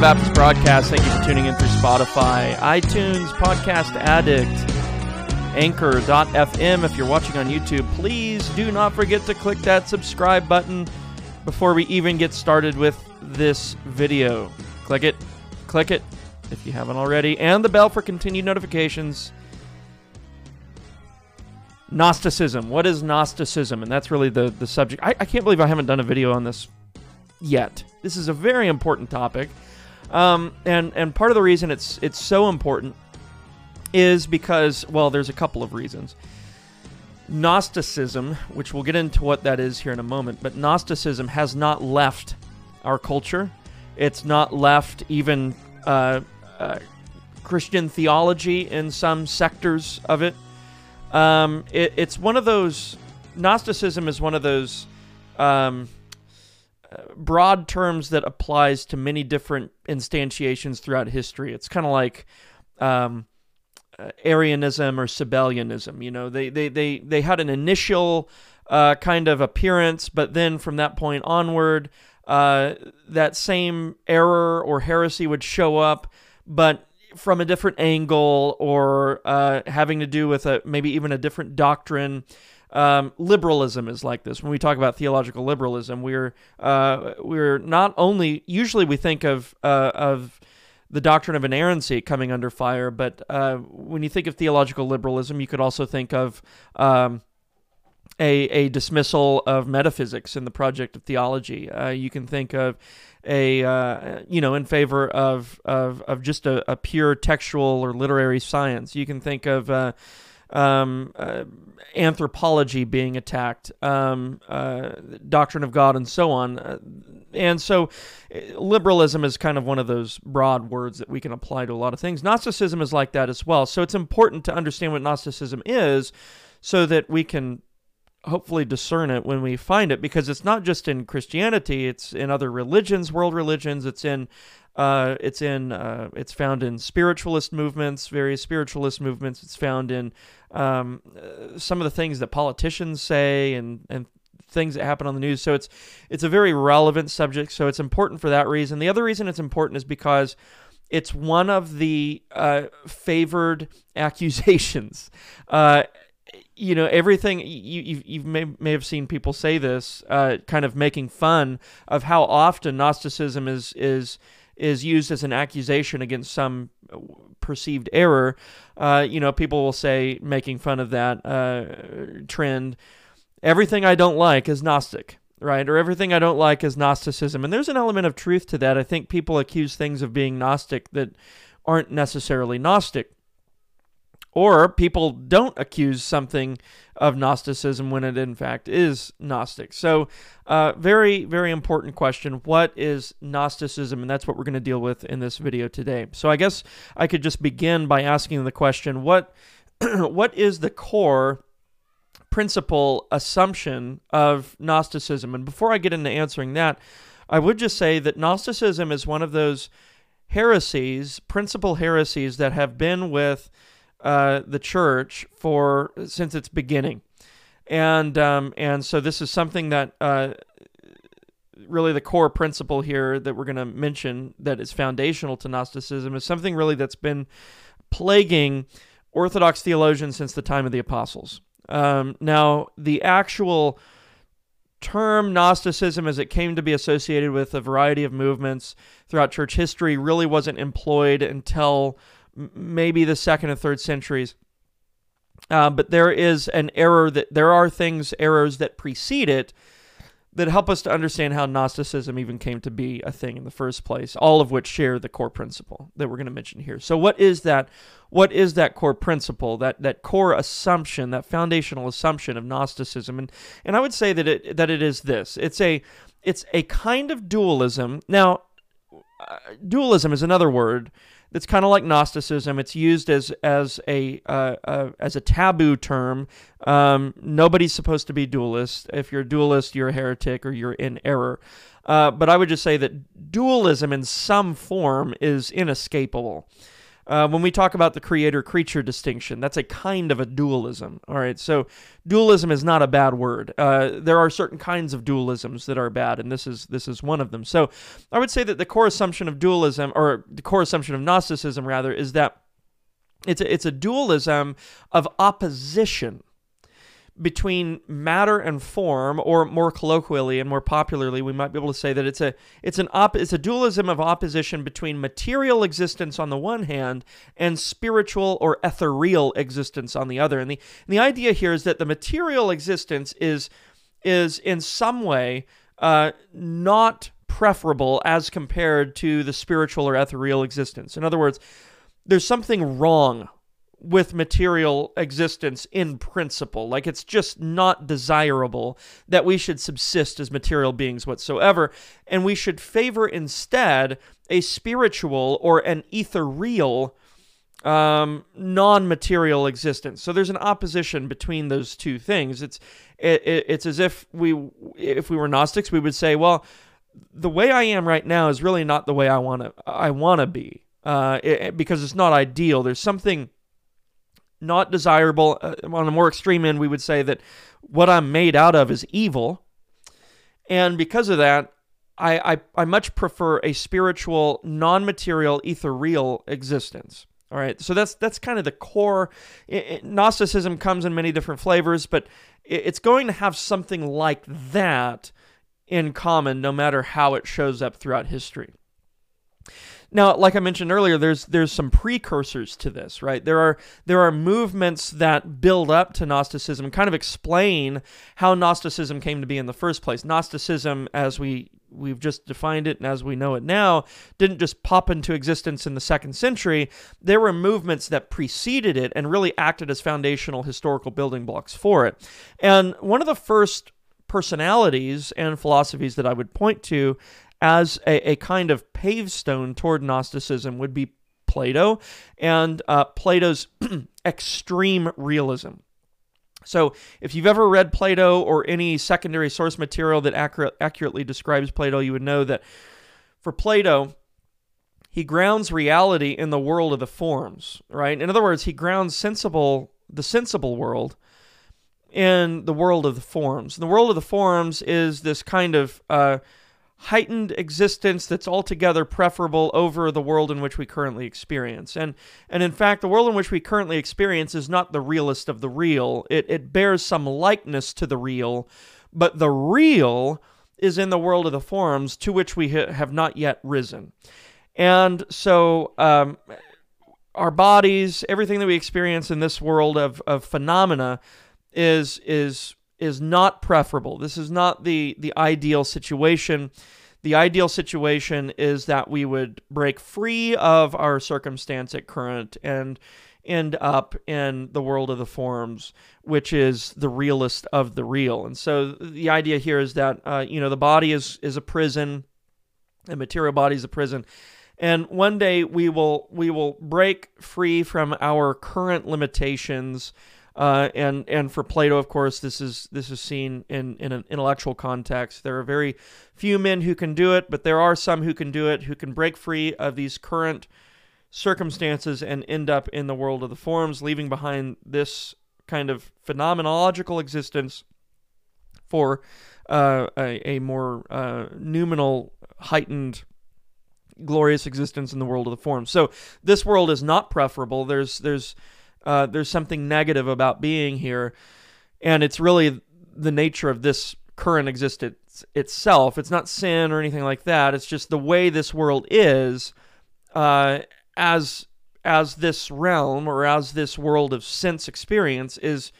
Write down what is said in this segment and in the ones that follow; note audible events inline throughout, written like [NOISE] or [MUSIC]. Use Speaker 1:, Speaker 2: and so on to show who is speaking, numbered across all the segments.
Speaker 1: the Baptist Broadcast. Thank you for tuning in through Spotify, iTunes, Podcast Addict, Anchor.fm. If you're watching on YouTube, please do not forget to click that subscribe button before we even get started with this video. Click it, click it if you haven't already, and the bell for continued notifications. Gnosticism. What is Gnosticism? And that's really the, the subject. I, I can't believe I haven't done a video on this yet. This is a very important topic. Um, and, and part of the reason it's, it's so important is because, well, there's a couple of reasons. Gnosticism, which we'll get into what that is here in a moment, but Gnosticism has not left our culture. It's not left even uh, uh, Christian theology in some sectors of it. Um, it, it's one of those. Gnosticism is one of those um, broad terms that applies to many different instantiations throughout history. It's kind of like um, uh, Arianism or Sabellianism. You know, they they they they had an initial uh, kind of appearance, but then from that point onward, uh, that same error or heresy would show up, but from a different angle or uh, having to do with a maybe even a different doctrine. Um, liberalism is like this. When we talk about theological liberalism, we're uh, we're not only usually we think of uh, of the doctrine of inerrancy coming under fire, but uh, when you think of theological liberalism, you could also think of um, a, a dismissal of metaphysics in the project of theology. Uh, you can think of a uh, you know in favor of of, of just a, a, pure textual or literary science. You can think of uh, um, uh, anthropology being attacked, um, uh, doctrine of God, and so on. Uh, and so, liberalism is kind of one of those broad words that we can apply to a lot of things. Gnosticism is like that as well. So it's important to understand what Gnosticism is, so that we can hopefully discern it when we find it because it's not just in Christianity, it's in other religions, world religions, it's in uh, it's in uh, it's found in spiritualist movements, various spiritualist movements. It's found in um, uh, some of the things that politicians say and and things that happen on the news. So it's it's a very relevant subject. So it's important for that reason. The other reason it's important is because it's one of the uh, favored [LAUGHS] accusations. Uh, you know everything you you you may may have seen people say this, kind of making fun of how often Gnosticism is is is used as an accusation against some perceived error. Uh, you know, people will say, making fun of that uh, trend, everything I don't like is Gnostic. Right, or everything I don't like is Gnosticism. And there's an element of truth to that. I think people accuse things of being Gnostic that aren't necessarily Gnostic. Or people don't accuse something of Gnosticism when it in fact is Gnostic. So, uh, very, very important question. What is Gnosticism? And that's what we're going to deal with in this video today. So, I guess I could just begin by asking the question what, [CLEARS THROAT] what is the core principle assumption of Gnosticism? And before I get into answering that, I would just say that Gnosticism is one of those heresies, principal heresies that have been with uh, the church for since its beginning, and um, and so this is something that uh, really the core principle here that we're going to mention that is foundational to Gnosticism is something really that's been plaguing Orthodox theologians since the time of the apostles. Um, now, the actual term Gnosticism, as it came to be associated with a variety of movements throughout church history, really wasn't employed until maybe the second or third centuries. Uh, but there is an error that there are things, errors that precede it that help us to understand how Gnosticism even came to be a thing in the first place, all of which share the core principle that we're going to mention here. So what is that what is that core principle, that that core assumption, that foundational assumption of Gnosticism? And and I would say that it that it is this. It's a it's a kind of dualism. Now, uh, dualism is another word that's kind of like Gnosticism. It's used as as a uh, uh, as a taboo term. Um, nobody's supposed to be dualist. If you're a dualist, you're a heretic or you're in error. Uh, but I would just say that dualism in some form is inescapable. Uh, when we talk about the creator creature distinction, that's a kind of a dualism. All right, so dualism is not a bad word. Uh, there are certain kinds of dualisms that are bad, and this is this is one of them. So I would say that the core assumption of dualism, or the core assumption of Gnosticism, rather, is that it's a, it's a dualism of opposition between matter and form, or more colloquially and more popularly, we might be able to say that it's a it's an op, it's a dualism of opposition between material existence on the one hand and spiritual or ethereal existence on the other. And the and the idea here is that the material existence is is in some way uh, not preferable as compared to the spiritual or ethereal existence. In other words, there's something wrong with material existence in principle. Like it's just not desirable that we should subsist as material beings whatsoever. And we should favor instead a spiritual or an ethereal um, non-material existence. So there's an opposition between those two things. It's it, it's as if we if we were Gnostics, we would say, well, the way I am right now is really not the way I want to I want to be. Uh, it, because it's not ideal. There's something not desirable. Uh, on a more extreme end, we would say that what I'm made out of is evil. And because of that, I, I, I much prefer a spiritual, non material, ethereal existence. All right, so that's that's kind of the core. It, it, Gnosticism comes in many different flavors, but it, it's going to have something like that in common, no matter how it shows up throughout history. Now, like I mentioned earlier, there's there's some precursors to this, right? There are there are movements that build up to Gnosticism kind of explain how Gnosticism came to be in the first place. Gnosticism, as we we've just defined it and as we know it now, didn't just pop into existence in the second century. There were movements that preceded it and really acted as foundational historical building blocks for it. And one of the first personalities and philosophies that I would point to as a, a kind of pavestone toward Gnosticism would be Plato and uh, Plato's [CLEARS THROAT] extreme realism. So, if you've ever read Plato or any secondary source material that accurate, accurately describes Plato, you would know that for Plato, he grounds reality in the world of the forms, right? In other words, he grounds sensible the sensible world in the world of the forms. And the world of the forms is this kind of uh, heightened existence that's altogether preferable over the world in which we currently experience. And and in fact, the world in which we currently experience is not the realest of the real. It it bears some likeness to the real, but the real is in the world of the forms to which we ha- have not yet risen. And so um, our bodies, everything that we experience in this world of, of phenomena is is is not preferable. This is not the the ideal situation. The ideal situation is that we would break free of our circumstance at current and end up in the world of the forms, which is the realest of the real. And so the idea here is that uh, you know the body is is a prison, the material body is a prison, and one day we will we will break free from our current limitations uh, and and for Plato, of course, this is this is seen in in an intellectual context. There are very few men who can do it, but there are some who can do it, who can break free of these current circumstances and end up in the world of the forms, leaving behind this kind of phenomenological existence for uh, a, a, more uh, noumenal, heightened glorious existence in the world of the forms. So this world is not preferable. There's there's uh, there's something negative about being here, and it's really the nature of this current existence itself. It's not sin or anything like that. It's just the way this world is, uh, as as this realm or as this world of sense experience is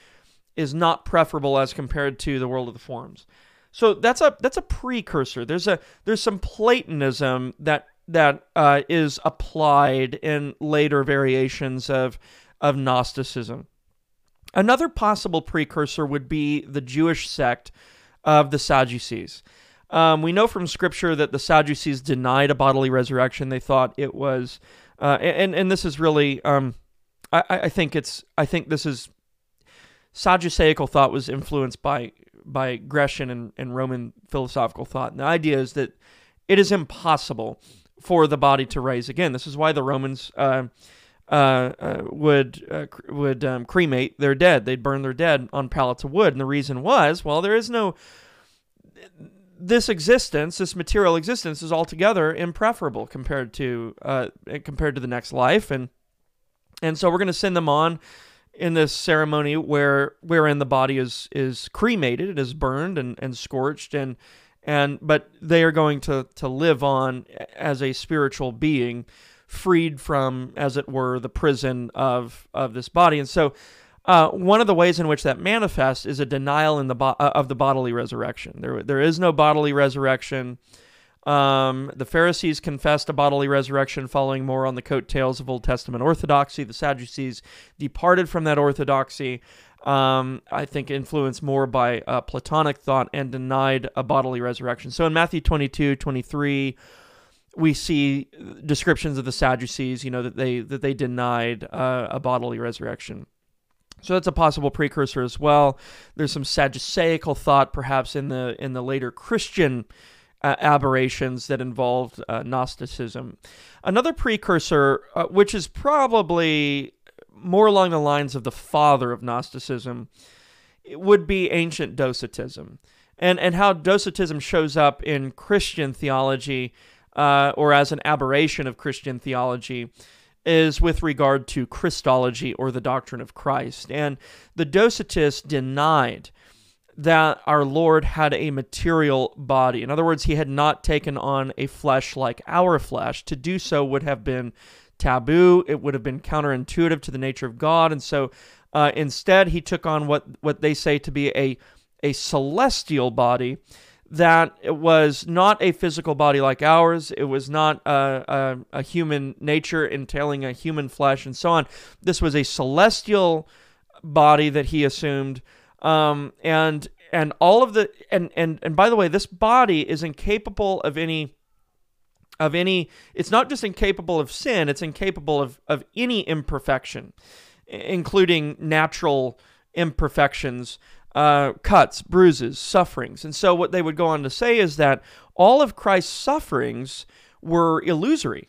Speaker 1: is not preferable as compared to the world of the forms. So that's a that's a precursor. There's a there's some Platonism that that uh, is applied in later variations of of Gnosticism. Another possible precursor would be the Jewish sect of the Sadducees. Um, we know from Scripture that the Sadducees denied a bodily resurrection. They thought it was, uh, and and this is really, um, I, I think it's, I think this is, Sadduceical thought was influenced by by Grecian and, and Roman philosophical thought. And the idea is that it is impossible for the body to rise again. This is why the Romans. Uh, uh, uh, would uh, would um, cremate their dead. They'd burn their dead on pallets of wood, and the reason was, well, there is no this existence, this material existence, is altogether impreferable compared to uh, compared to the next life, and and so we're going to send them on in this ceremony where wherein the body is is cremated, it is burned and, and scorched, and and but they are going to to live on as a spiritual being freed from, as it were, the prison of of this body. And so, uh, one of the ways in which that manifests is a denial in the bo- uh, of the bodily resurrection. There there is no bodily resurrection. Um, the Pharisees confessed a bodily resurrection following more on the coattails of Old Testament orthodoxy. The Sadducees departed from that orthodoxy. Um, I think influenced more by uh, Platonic thought and denied a bodily resurrection. So in Matthew 22, 23, we see descriptions of the Sadducees, you know, that they that they denied uh, a bodily resurrection. So that's a possible precursor as well. There's some Sadduceical thought, perhaps in the in the later Christian uh, aberrations that involved uh, Gnosticism. Another precursor, uh, which is probably more along the lines of the father of Gnosticism, would be ancient Docetism, and and how Docetism shows up in Christian theology uh, or as an aberration of Christian theology is with regard to Christology or the doctrine of Christ. And the Docetists denied that our Lord had a material body. In other words, he had not taken on a flesh like our flesh. To do so would have been taboo, it would have been counterintuitive to the nature of God. And so uh, instead, he took on what, what they say to be a, a celestial body that it was not a physical body like ours. It was not a, a, a, human nature entailing a human flesh and so on. This was a celestial body that he assumed. Um, and and all of the and, and and by the way, this body is incapable of any of any it's not just incapable of sin, it's incapable of, of any imperfection, including natural imperfections uh, cuts, bruises, sufferings. And so, what they would go on to say is that all of Christ's sufferings were illusory.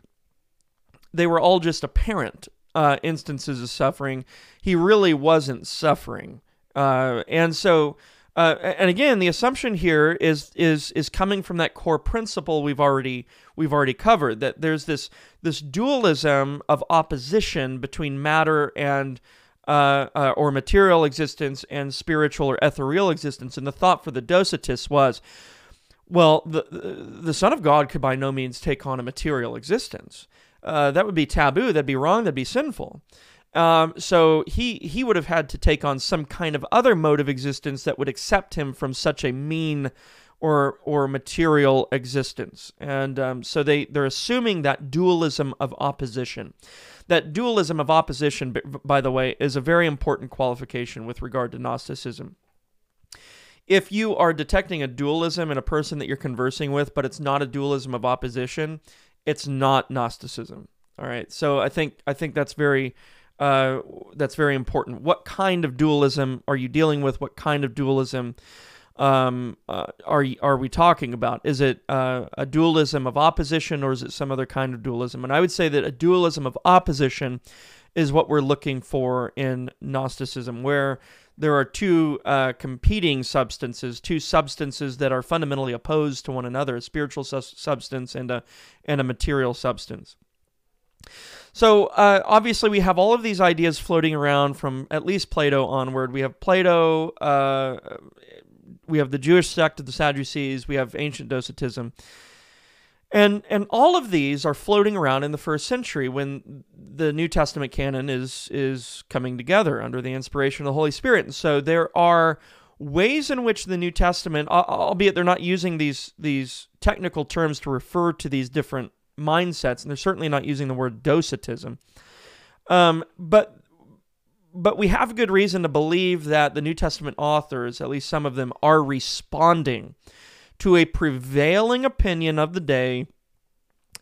Speaker 1: They were all just apparent uh, instances of suffering. He really wasn't suffering. Uh, and so, uh, and again, the assumption here is is is coming from that core principle we've already we've already covered that there's this this dualism of opposition between matter and uh, uh, or material existence and spiritual or ethereal existence. And the thought for the Docetists was, well, the the Son of God could by no means take on a material existence. Uh, that would be taboo. That'd be wrong. That'd be sinful. Um, so he he would have had to take on some kind of other mode of existence that would accept him from such a mean or or material existence. And um, so they they're assuming that dualism of opposition. That dualism of opposition, by the way, is a very important qualification with regard to Gnosticism. If you are detecting a dualism in a person that you're conversing with, but it's not a dualism of opposition, it's not Gnosticism. All right. So I think I think that's very uh, that's very important. What kind of dualism are you dealing with? What kind of dualism um, uh, are are we talking about? Is it uh, a dualism of opposition, or is it some other kind of dualism? And I would say that a dualism of opposition is what we're looking for in Gnosticism, where there are two uh, competing substances, two substances that are fundamentally opposed to one another: a spiritual su- substance and a and a material substance. So uh, obviously, we have all of these ideas floating around from at least Plato onward. We have Plato uh, we have the Jewish sect of the Sadducees, we have ancient Docetism. And and all of these are floating around in the first century when the New Testament canon is is coming together under the inspiration of the Holy Spirit. And so there are ways in which the New Testament, albeit they're not using these these technical terms to refer to these different mindsets, and they're certainly not using the word docetism. Um, but but we have good reason to believe that the New Testament authors, at least some of them, are responding to a prevailing opinion of the day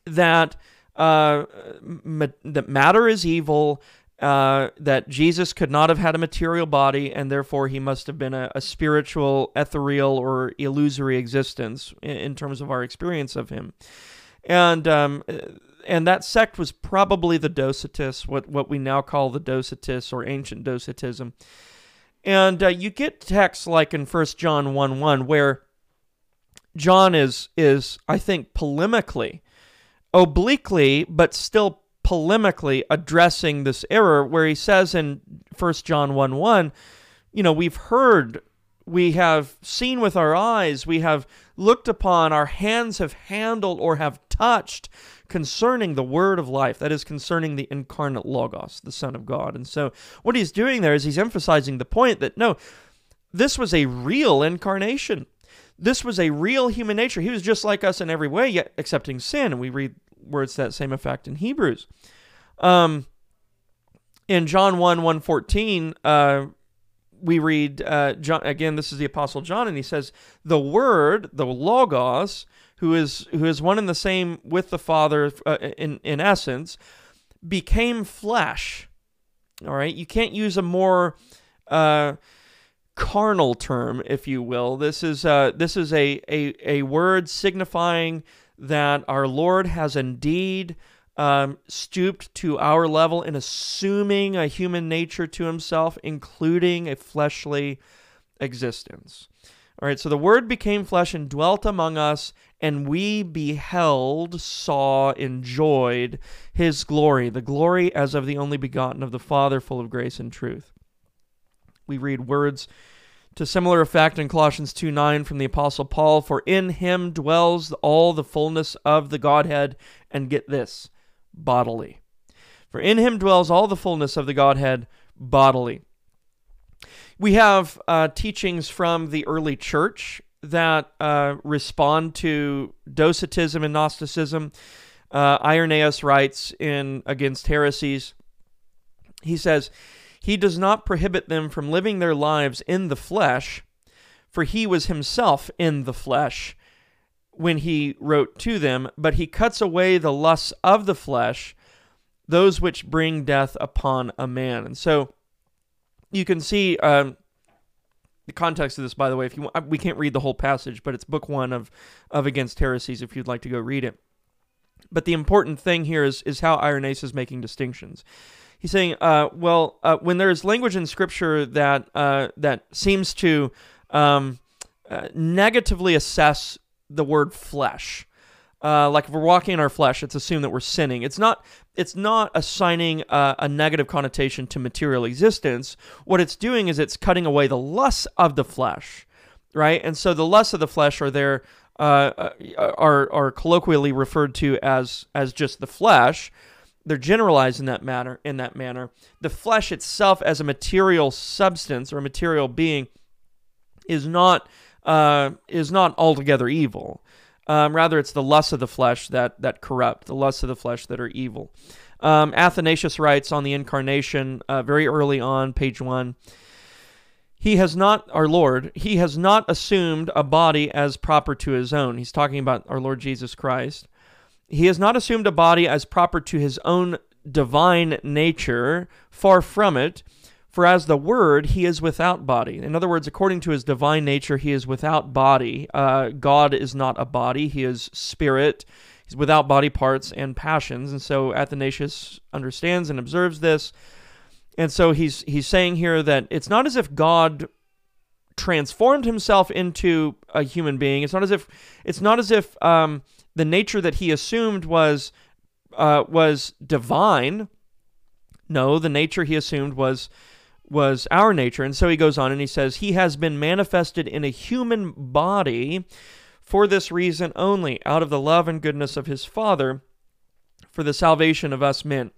Speaker 1: that uh, ma- that matter is evil, uh, that Jesus could not have had a material body, and therefore he must have been a, a spiritual, ethereal, or illusory existence in, in, terms of our experience of him. And um, and that sect was probably the Docetists, what what we now call the Docetists or ancient Docetism. And uh, you get texts like in First John one one where John is is I think polemically, obliquely, but still polemically addressing this error, where he says in First John one one, you know, we've heard, we have seen with our eyes, we have looked upon, our hands have handled or have touched concerning the word of life, that is, concerning the incarnate Logos, the Son of God. And so, what he's doing there is he's emphasizing the point that no, this was a real incarnation. This was a real human nature. He was just like us in every way, yet accepting sin. And we read words to that same effect in Hebrews. Um, in John 1 114, uh, we read, uh, John, again, this is the Apostle John, and he says, The Word, the Logos, who is who is one and the same with the Father uh, in in essence, became flesh. All right, you can't use a more uh, carnal term, if you will. This is uh, this is a, a a word signifying that our Lord has indeed um, stooped to our level in assuming a human nature to himself, including a fleshly existence. All right, so the Word became flesh and dwelt among us, and we beheld, saw, enjoyed his glory, the glory as of the only begotten of the Father, full of grace and truth. We read words to similar effect in Colossians 2 9 from the Apostle Paul, For in him dwells all the fullness of the Godhead, and get this, bodily. For in him dwells all the fullness of the Godhead bodily. We have uh, teachings from the early church that uh, respond to Docetism and Gnosticism. Uh, Irenaeus writes in Against Heresies, he says, He does not prohibit them from living their lives in the flesh, for he was himself in the flesh when he wrote to them, but he cuts away the lusts of the flesh, those which bring death upon a man. And so you can see um, the context of this, by the way, if you want, we can't read the whole passage, but it's book one of of Against Heresies. If you'd like to go read it, but the important thing here is is how Irenaeus is making distinctions. He's saying, uh, well, uh, when there's language in Scripture that uh, that seems to um, uh, negatively assess the word flesh, uh, like if we're walking in our flesh, it's assumed that we're sinning. It's not. It's not assigning a, a, negative connotation to material existence. What it's doing is it's cutting away the lusts of the flesh, right? And so the lusts of the flesh are there, uh, uh are are colloquially referred to as as just the flesh. They're generalized in that manner. In that manner, the flesh itself, as a material substance or a material being, is not uh, is not altogether evil. Um, rather, it's the lusts of the flesh that that corrupt, the lusts of the flesh that are evil. Um, Athanasius writes on the incarnation uh, very early on, page one. He has not, our Lord, he has not assumed a body as proper to his own. He's talking about our Lord Jesus Christ. He has not assumed a body as proper to his own divine nature. Far from it. For as the Word, he is without body. In other words, according to his divine nature, he is without body. Uh, God is not a body, he is spirit. He's without body parts and passions. And so Athanasius understands and observes this. And so he's he's saying here that it's not as if God transformed himself into a human being. It's not as if it's not as if um, the nature that he assumed was uh, was divine. No, the nature he assumed was was our nature. And so he goes on and he says, He has been manifested in a human body for this reason only, out of the love and goodness of his Father, for the salvation of us men.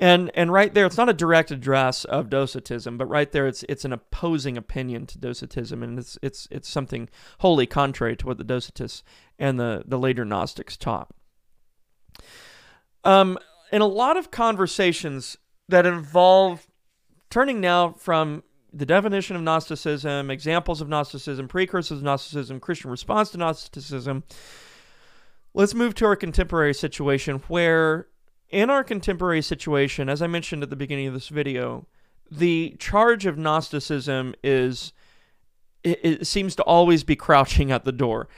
Speaker 1: And and right there, it's not a direct address of Docetism, but right there, it's it's an opposing opinion to Docetism, and it's it's it's something wholly contrary to what the Docetists and the the later Gnostics taught. Um, in a lot of conversations that involve turning now from the definition of Gnosticism, examples of Gnosticism, precursors of Gnosticism, Christian response to Gnosticism, let's move to our contemporary situation where, in our contemporary situation, as I mentioned at the beginning of this video, the charge of Gnosticism is it, seems to always be crouching at the door.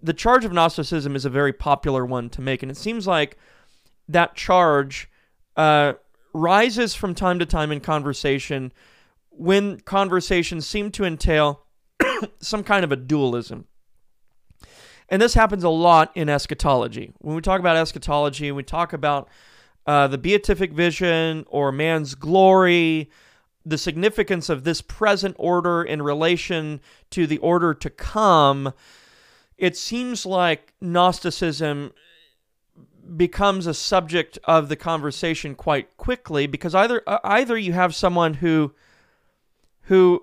Speaker 1: The charge of Gnosticism is a very popular one to make, and it seems like that charge uh, rises from time to time in conversation when conversations seem to entail [COUGHS] some kind of a dualism. And this happens a lot in eschatology. When we talk about eschatology, we talk about uh, the beatific vision or man's glory, the significance of this present order in relation to the order to come. It seems like Gnosticism becomes a subject of the conversation quite quickly because either uh, either you have someone who who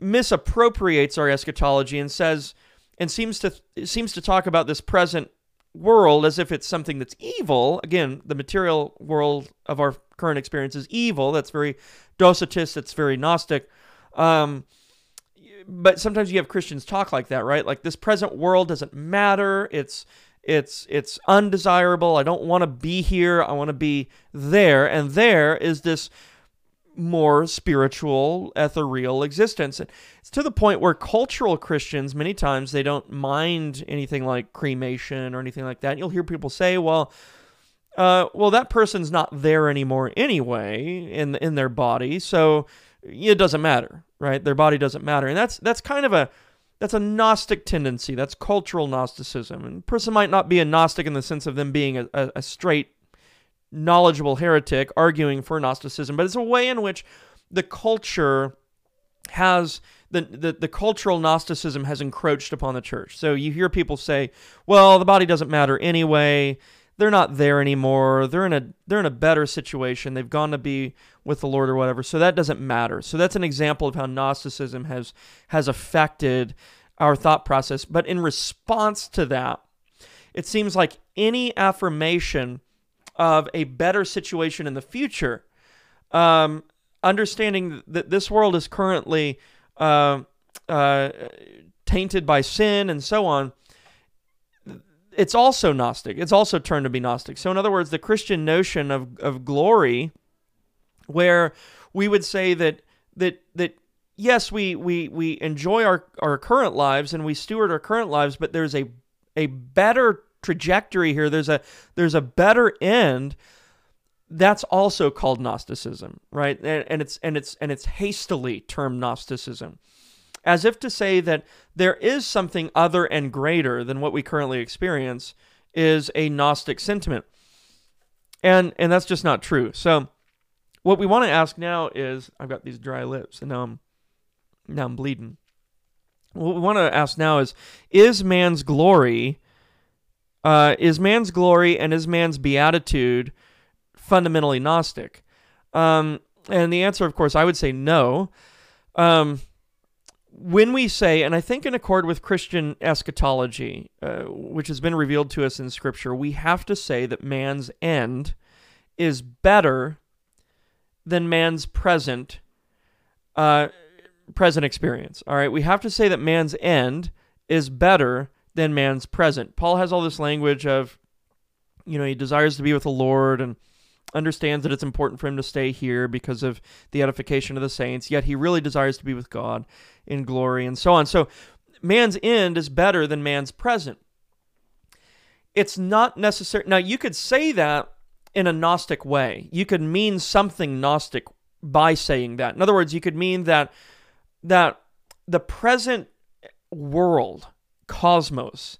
Speaker 1: misappropriates our eschatology and says and seems to seems to talk about this present world as if it's something that's evil. Again, the material world of our current experience is evil. That's very Docetist. That's very Gnostic. Um, but sometimes you have Christians talk like that, right? Like this present world doesn't matter. It's it's it's undesirable. I don't want to be here. I want to be there. And there is this more spiritual, ethereal existence. And it's to the point where cultural Christians, many times, they don't mind anything like cremation or anything like that. You'll hear people say, well, uh, well, that person's not there anymore anyway in in their body, so it doesn't matter, right? Their body doesn't matter, and that's that's kind of a that's a Gnostic tendency. That's cultural Gnosticism, and a person might not be a Gnostic in the sense of them being a, a, a straight knowledgeable heretic arguing for Gnosticism, but it's a way in which the culture has the, the, the cultural Gnosticism has encroached upon the church. So you hear people say, well, the body doesn't matter anyway. They're not there anymore. They're in a they're in a better situation. They've gone to be with the Lord or whatever. So that doesn't matter. So that's an example of how Gnosticism has has affected our thought process. But in response to that, it seems like any affirmation of a better situation in the future. Um, understanding that this world is currently uh, uh, tainted by sin and so on, it's also Gnostic. It's also turned to be Gnostic. So, in other words, the Christian notion of, of glory, where we would say that that that yes, we we we enjoy our, our current lives and we steward our current lives, but there's a a better trajectory here. There's a there's a better end. That's also called Gnosticism, right? And, and it's and it's and it's hastily termed Gnosticism, as if to say that there is something other and greater than what we currently experience is a Gnostic sentiment, and and that's just not true. So, what we want to ask now is, I've got these dry lips, and now I'm now I'm bleeding. What we want to ask now is, is man's glory uh, is man's glory and is man's beatitude fundamentally Gnostic? Um, and the answer, of course, I would say no. Um, when we say, and I think in accord with Christian eschatology, uh, which has been revealed to us in Scripture, we have to say that man's end is better than man's present uh, present experience. All right, we have to say that man's end is better than man's present. Paul has all this language of, you know, he desires to be with the Lord and understands that it's important for him to stay here because of the edification of the saints, yet he really desires to be with God in glory and so on. So man's end is better than man's present. It's not necessary. Now, you could say that in a Gnostic way. You could mean something Gnostic by saying that. In other words, you could mean that that the present world cosmos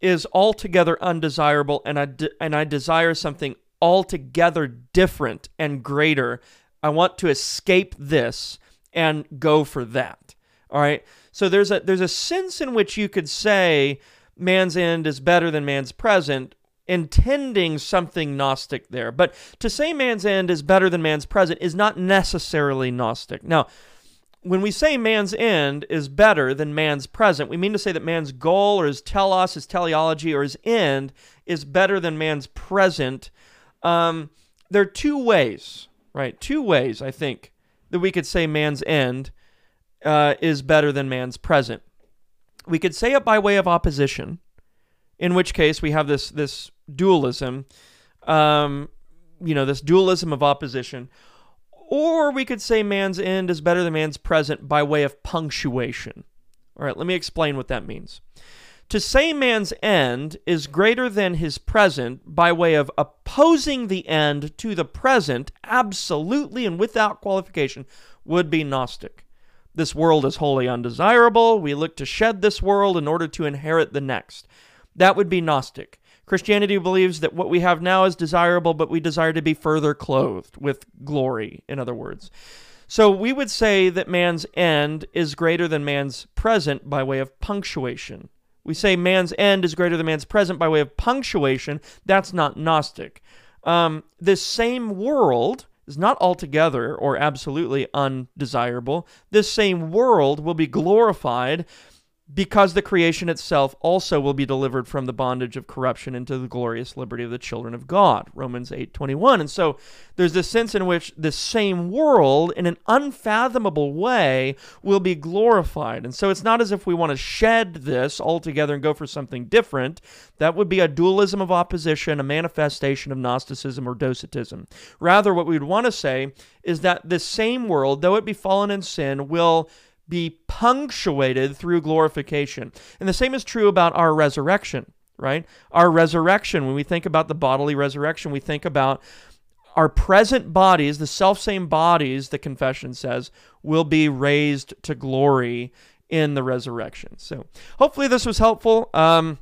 Speaker 1: is altogether undesirable and I de- and I desire something altogether different and greater. I want to escape this and go for that. All right? So there's a there's a sense in which you could say man's end is better than man's present intending something gnostic there. But to say man's end is better than man's present is not necessarily gnostic. Now, when we say man's end is better than man's present, we mean to say that man's goal or his telos, his teleology, or his end is better than man's present. Um, there are two ways, right? Two ways, I think, that we could say man's end uh, is better than man's present. We could say it by way of opposition, in which case we have this this dualism, um, you know, this dualism of opposition or we could say man's end is better than man's present by way of punctuation. All right, let me explain what that means. To say man's end is greater than his present by way of opposing the end to the present, absolutely and without qualification, would be Gnostic. This world is wholly undesirable. We look to shed this world in order to inherit the next. That would be Gnostic. Christianity believes that what we have now is desirable, but we desire to be further clothed with glory, in other words. So we would say that man's end is greater than man's present by way of punctuation. We say man's end is greater than man's present by way of punctuation. That's not Gnostic. Um, this same world is not altogether or absolutely undesirable. This same world will be glorified because the creation itself also will be delivered from the bondage of corruption into the glorious liberty of the children of God Romans 8:21 and so there's this sense in which the same world in an unfathomable way will be glorified. And so it's not as if we want to shed this altogether and go for something different. That would be a dualism of opposition a manifestation of gnosticism or docetism. Rather what we would want to say is that this same world though it be fallen in sin will be punctuated through glorification. And the same is true about our resurrection, right? Our resurrection, when we think about the bodily resurrection, we think about our present bodies, the self same bodies, the confession says, will be raised to glory in the resurrection. So hopefully this was helpful. Um,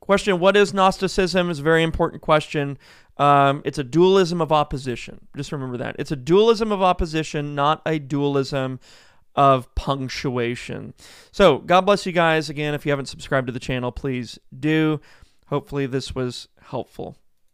Speaker 1: question What is Gnosticism is a very important question. Um, it's a dualism of opposition. Just remember that. It's a dualism of opposition, not a dualism of punctuation. So, God bless you guys. Again, if you haven't subscribed to the channel, please do. Hopefully, this was helpful.